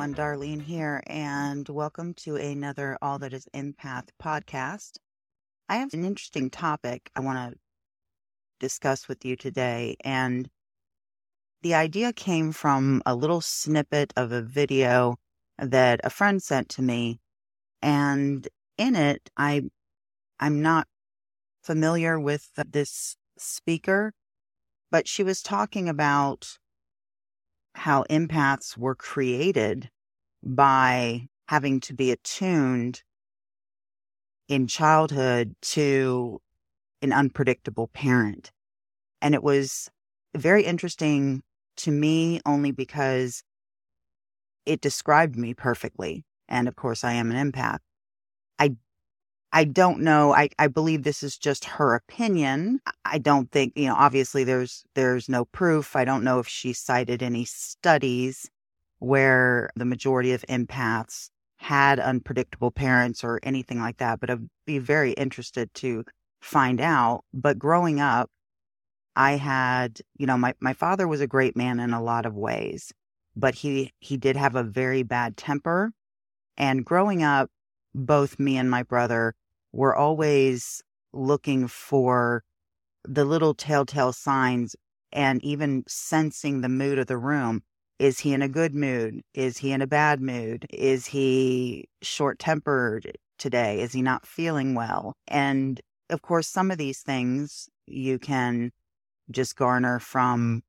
everyone. Darlene here, and welcome to another Embattled Empath podcast. I have an interesting topic I want to discuss with you today, and the idea came from a little snippet of a video that a friend sent to me, and in it, I I'm not familiar with this speaker, but she was talking about how empaths were created by having to be attuned in childhood to an unpredictable parent. And it was very interesting to me only because it described me perfectly. And of course, I am an empath. I I don't know. I, I believe this is just her opinion. I don't think, you know, obviously there's there's no proof. I don't know if she cited any studies where the majority of empaths had unpredictable parents or anything like that, but I'd be very interested to find out. But growing up, I had, you know, my, my father was a great man in a lot of ways, but he he did have a very bad temper. And growing up, both me and my brother were always looking for the little telltale signs and even sensing the mood of the room. Is he in a good mood? Is he in a bad mood? Is he short tempered today? Is he not feeling well? And of course, some of these things you can just garner from,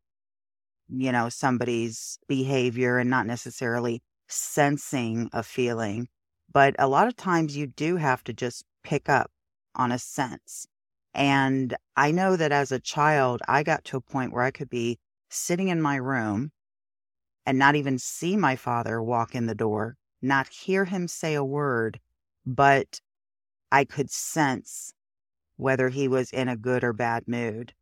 you know, somebody's behavior and not necessarily sensing a feeling. But a lot of times you do have to just pick up on a sense. And I know that as a child, I got to a point where I could be sitting in my room and not even see my father walk in the door, not hear him say a word, but I could sense whether he was in a good or bad mood.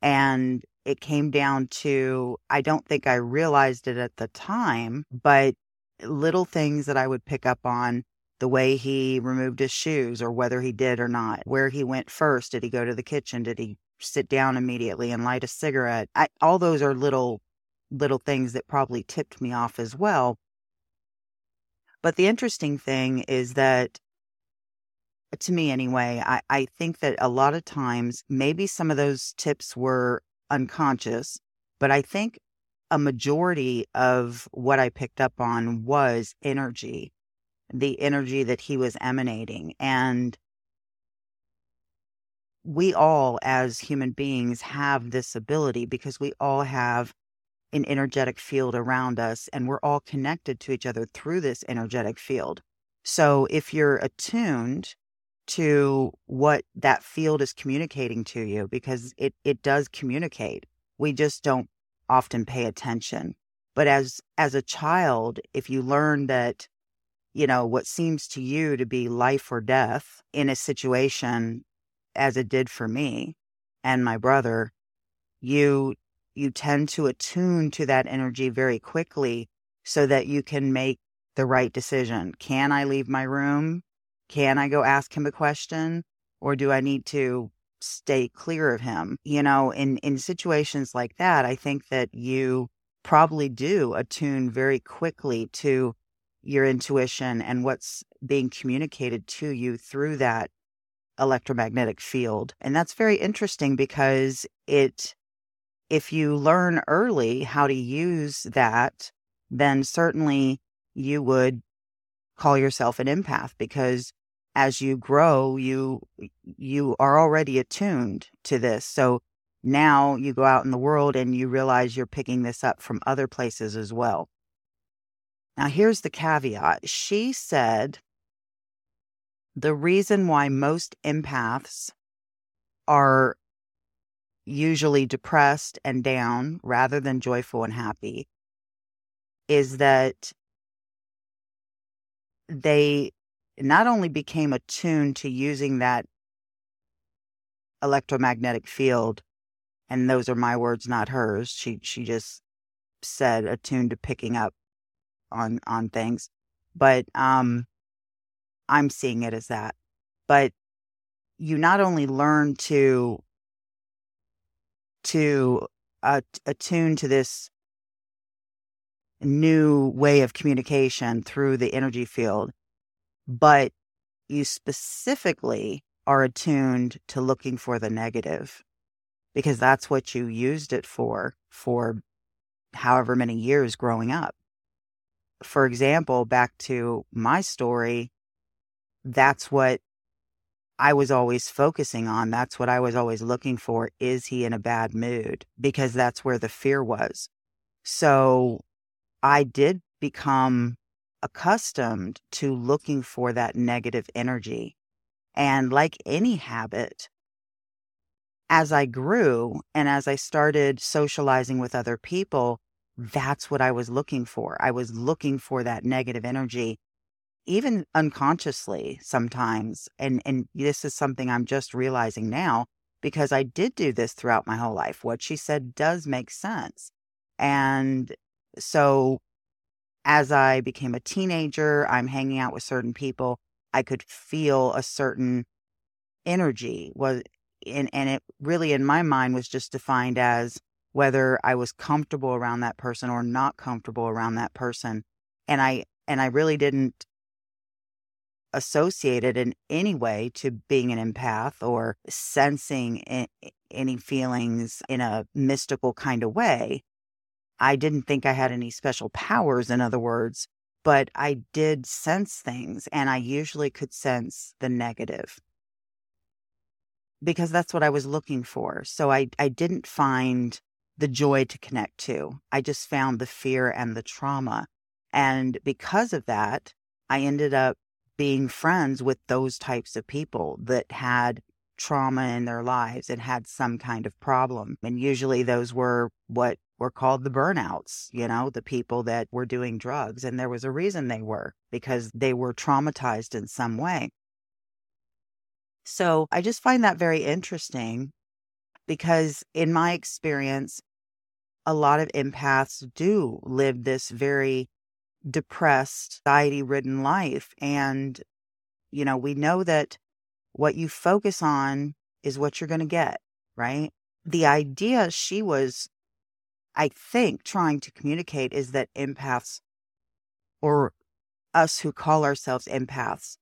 And it came down to, I don't think I realized it at the time, but little things that I would pick up on the way he removed his shoes or whether he did or not, where he went first. Did he go to the kitchen? Did he sit down immediately and light a cigarette? I, all those are little, little things that probably tipped me off as well. But the interesting thing is that, to me anyway, I, I think that a lot of times maybe some of those tips were unconscious, but I think a majority of what I picked up on was energy, the energy that he was emanating. And we all, as human beings, have this ability because we all have an energetic field around us and we're all connected to each other through this energetic field. So if you're attuned to what that field is communicating to you, because it, it does communicate, we just don't often pay attention. But as as a child, if you learn that, you know, what seems to you to be life or death in a situation, as it did for me and my brother, you you tend to attune to that energy very quickly so that you can make the right decision. Can I leave my room? Can I go ask him a question? Or do I need to stay clear of him. You know, in, in situations like that, I think that you probably do attune very quickly to your intuition and what's being communicated to you through that electromagnetic field. And that's very interesting because it, if you learn early how to use that, then certainly you would call yourself an empath because as you grow, you you are already attuned to this. So now you go out in the world and you realize you're picking this up from other places as well. Now, here's the caveat. She said the reason why most empaths are usually depressed and down rather than joyful and happy is that they not only became attuned to using that electromagnetic field, and those are my words, not hers. She she just said attuned to picking up on on things, but um, I'm seeing it as that. But you not only learn to to uh, attune to this new way of communication through the energy field, but you specifically are attuned to looking for the negative because that's what you used it for for however many years growing up. For example, back to my story, that's what I was always focusing on. That's what I was always looking for. Is he in a bad mood? Because that's where the fear was. So I did become accustomed to looking for that negative energy. And like any habit, as I grew and as I started socializing with other people, that's what I was looking for. I was looking for that negative energy, even unconsciously sometimes. And, and this is something I'm just realizing now because I did do this throughout my whole life. What she said does make sense. And so as I became a teenager, I'm hanging out with certain people. I could feel a certain energy was and, and it really in my mind was just defined as whether I was comfortable around that person or not comfortable around that person. And I and I really didn't associate it in any way to being an empath or sensing any feelings in a mystical kind of way. I didn't think I had any special powers, in other words, but I did sense things and I usually could sense the negative because that's what I was looking for. So I, I didn't find the joy to connect to. I just found the fear and the trauma. And because of that, I ended up being friends with those types of people that had trauma in their lives and had some kind of problem. And usually those were what were called the burnouts, you know, the people that were doing drugs. And there was a reason they were because they were traumatized in some way. So I just find that very interesting because, in my experience, a lot of empaths do live this very depressed, anxiety ridden life. And, you know, we know that what you focus on is what you're going to get, right? The idea she was, I think, trying to communicate is that empaths or us who call ourselves empaths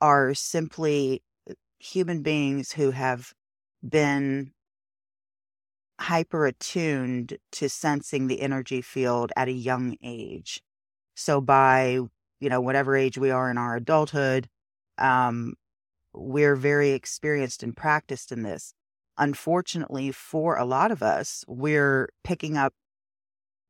are simply uh, human beings who have been hyper attuned to sensing the energy field at a young age. So by, you know, whatever age we are in our adulthood, um, we're very experienced and practiced in this. Unfortunately, for a lot of us, we're picking up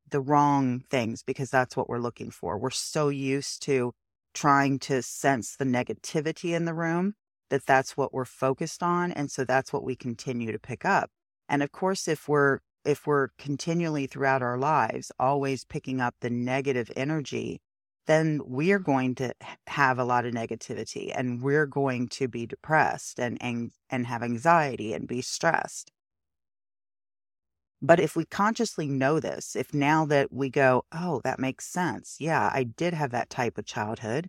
the wrong things because that's what we're looking for. We're so used to trying to sense the negativity in the room that that's what we're focused on and so that's what we continue to pick up and of course if we're if we're continually throughout our lives always picking up the negative energy then we're going to have a lot of negativity and we're going to be depressed and and, and have anxiety and be stressed but if we consciously know this, if now that we go, oh, that makes sense. Yeah, I did have that type of childhood.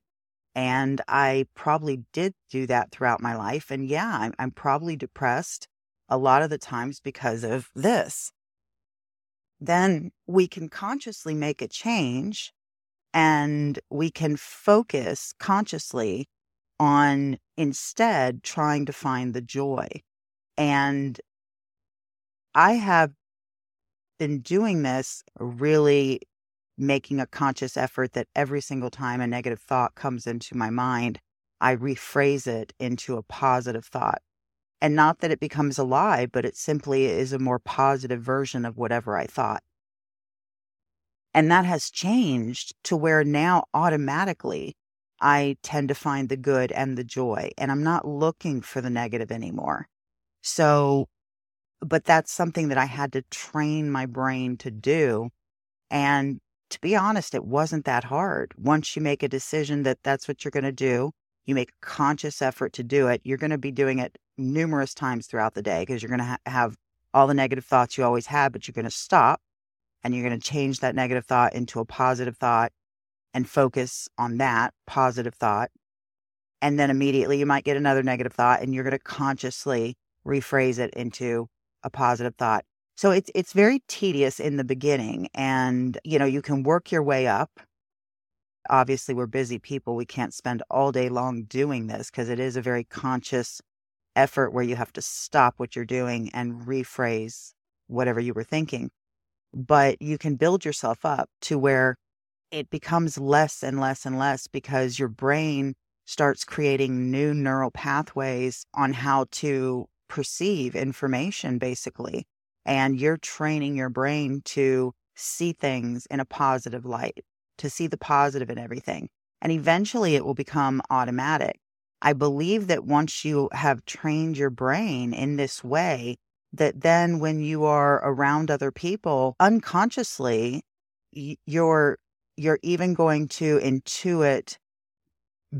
And I probably did do that throughout my life. And yeah, I'm, I'm probably depressed a lot of the times because of this. Then we can consciously make a change and we can focus consciously on instead trying to find the joy. And I have been doing this really making a conscious effort that every single time a negative thought comes into my mind, I rephrase it into a positive thought. And not that it becomes a lie, but it simply is a more positive version of whatever I thought. And that has changed to where now automatically I tend to find the good and the joy, and I'm not looking for the negative anymore. So, but that's something that I had to train my brain to do. And to be honest, it wasn't that hard. Once you make a decision that that's what you're going to do, you make a conscious effort to do it, you're going to be doing it numerous times throughout the day because you're going to ha- have all the negative thoughts you always had, but you're going to stop and you're going to change that negative thought into a positive thought and focus on that positive thought. And then immediately you might get another negative thought and you're going to consciously rephrase it into a positive thought. So it's it's very tedious in the beginning and you know, you can work your way up. Obviously, we're busy people. We can't spend all day long doing this because it is a very conscious effort where you have to stop what you're doing and rephrase whatever you were thinking. But you can build yourself up to where it becomes less and less and less because your brain starts creating new neural pathways on how to perceive information, basically. And you're training your brain to see things in a positive light, to see the positive in everything. And eventually it will become automatic. I believe that once you have trained your brain in this way, that then when you are around other people unconsciously, you're you're even going to intuit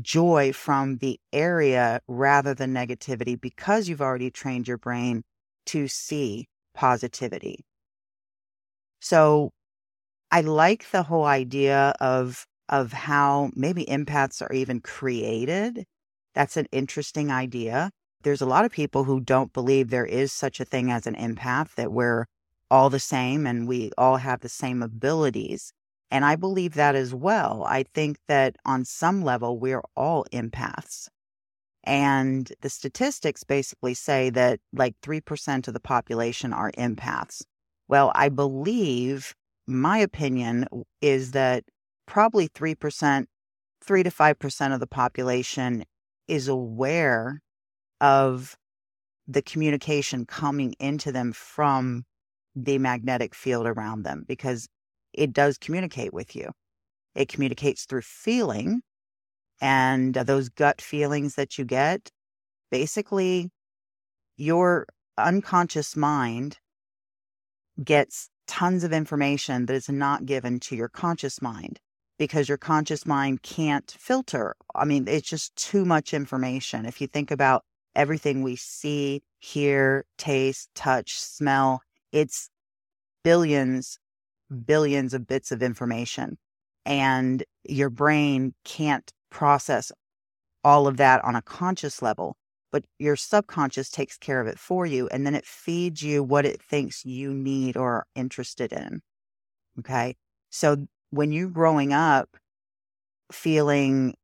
joy from the area rather than negativity because you've already trained your brain to see positivity. So I like the whole idea of of how maybe empaths are even created. That's an interesting idea. There's a lot of people who don't believe there is such a thing as an empath, that we're all the same and we all have the same abilities. And I believe that as well. I think that on some level, we're all empaths. And the statistics basically say that like 3% of the population are empaths. Well, I believe my opinion is that probably 3%, 3 to 5% of the population is aware of the communication coming into them from the magnetic field around them because it does communicate with you. It communicates through feeling. And those gut feelings that you get, basically, your unconscious mind gets tons of information that is not given to your conscious mind because your conscious mind can't filter. I mean, it's just too much information. If you think about everything we see, hear, taste, touch, smell, it's billions hmm. billions of bits of information and your brain can't process all of that on a conscious level but your subconscious takes care of it for you and then it feeds you what it thinks you need or are interested in okay so when you're growing up feeling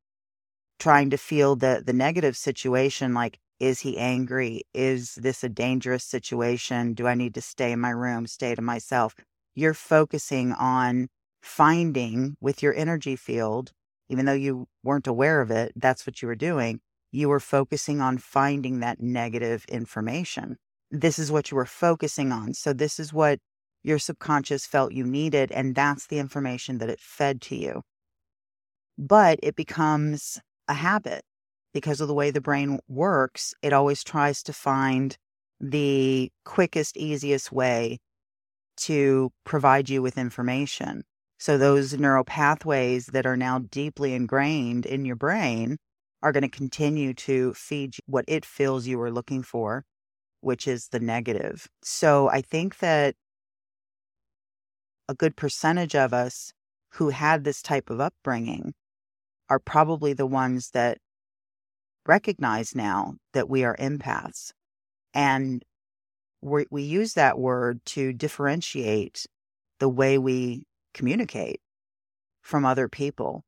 trying to feel the the negative situation like is he angry is this a dangerous situation do i need to stay in my room stay to myself you're focusing on finding with your energy field, even though you weren't aware of it, that's what you were doing. You were focusing on finding that negative information. This is what you were focusing on. So, this is what your subconscious felt you needed, and that's the information that it fed to you. But it becomes a habit because of the way the brain works. It always tries to find the quickest, easiest way to provide you with information. So those neural pathways that are now deeply ingrained in your brain are going to continue to feed what it feels you are looking for, which is the negative. So I think that a good percentage of us who had this type of upbringing are probably the ones that recognize now that we are empaths and we, we use that word to differentiate the way we communicate from other people,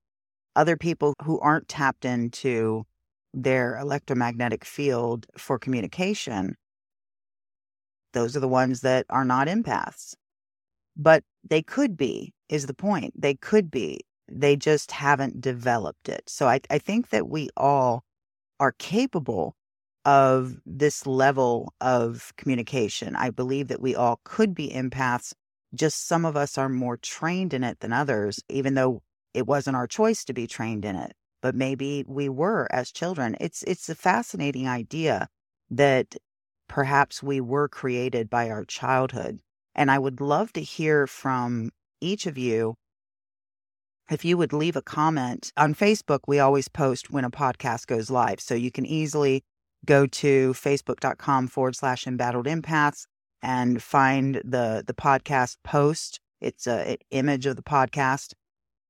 other people who aren't tapped into their electromagnetic field for communication. Those are the ones that are not empaths. But they could be, is the point. They could be. They just haven't developed it. So I, I think that we all are capable of this level of communication. I believe that we all could be empaths. Just some of us are more trained in it than others, even though it wasn't our choice to be trained in it. But maybe we were as children. It's it's a fascinating idea that perhaps we were created by our childhood. And I would love to hear from each of you if you would leave a comment on Facebook, we always post when a podcast goes live. So you can easily go to facebook.com forward slash embattled empaths and find the, the podcast post. It's a, an image of the podcast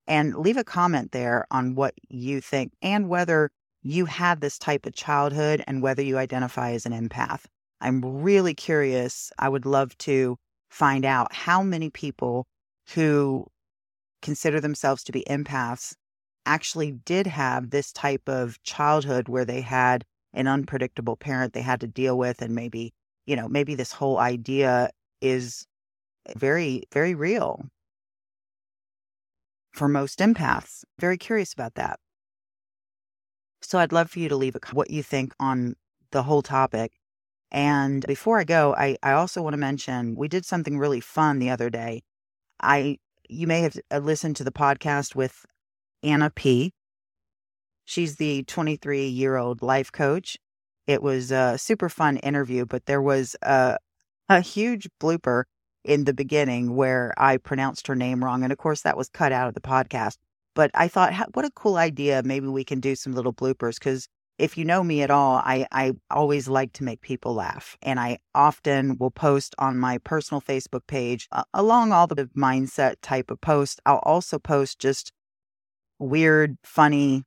and leave a comment there on what you think and whether you had this type of childhood and whether you identify as an empath. I'm really curious. I would love to find out how many people who consider themselves to be empaths actually did have this type of childhood where they had an unpredictable parent they had to deal with and maybe you know maybe this whole idea is very very real. For most empaths very curious about that. So i'd love for you to leave a, what you think on the whole topic and before i go i, I also want to mention we did something really fun the other day i you may have uh, listened to the podcast with Anna P. She's the 23 year old life coach. It was a super fun interview, but there was a, a huge blooper in the beginning where I pronounced her name wrong. And of course, that was cut out of the podcast. But I thought, what a cool idea. Maybe we can do some little bloopers because if you know me at all, I, I always like to make people laugh. And I often will post on my personal Facebook page, uh, along all the mindset type of posts. I'll also post just weird, funny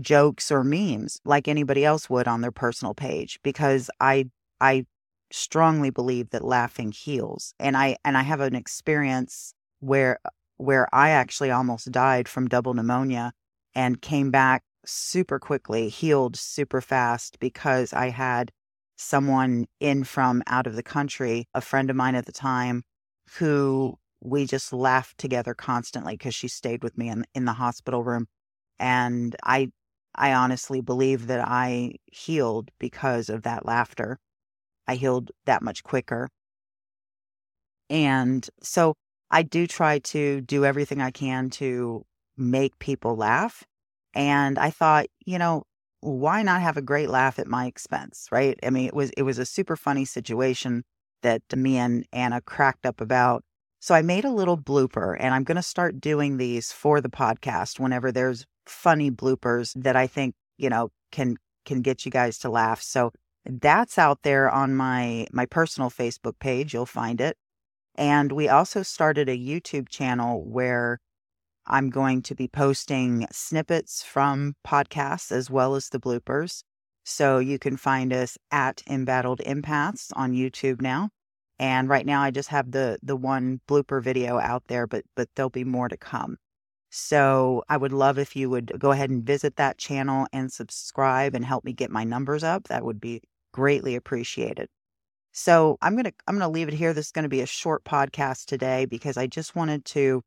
jokes or memes like anybody else would on their personal page because I, I strongly believe that laughing heals. And I, and I have an experience where, where I actually almost died from double pneumonia and came back super quickly, healed super fast because I had someone in from out of the country, a friend of mine at the time, who we just laughed together constantly because she stayed with me in, in the hospital room. And I, I honestly believe that I healed because of that laughter. I healed that much quicker. And so I do try to do everything I can to make people laugh and I thought, you know, why not have a great laugh at my expense, right? I mean, it was it was a super funny situation that uh, me and Anna cracked up about. So I made a little blooper and I'm going to start doing these for the podcast whenever there's funny bloopers that I think, you know, can can get you guys to laugh. So that's out there on my my personal Facebook page, you'll find it. And we also started a YouTube channel where I'm going to be posting snippets from podcasts as well as the bloopers. So you can find us at Embattled Empaths on YouTube now. And right now I just have the the one blooper video out there, but but there'll be more to come. So I would love if you would go ahead and visit that channel and subscribe and help me get my numbers up. That would be greatly appreciated. So I'm going to I'm going to leave it here. This is going to be a short podcast today because I just wanted to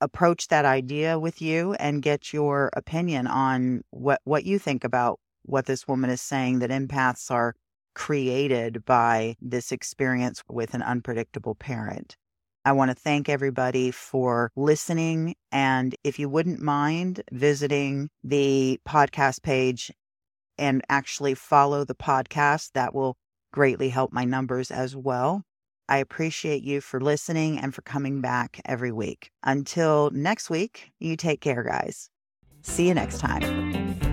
approach that idea with you and get your opinion on what what you think about what this woman is saying that empaths are created by this experience with an unpredictable parent. I want to thank everybody for listening. And if you wouldn't mind visiting the podcast page and actually follow the podcast, that will greatly help my numbers as well. I appreciate you for listening and for coming back every week. Until next week, you take care, guys. See you next time.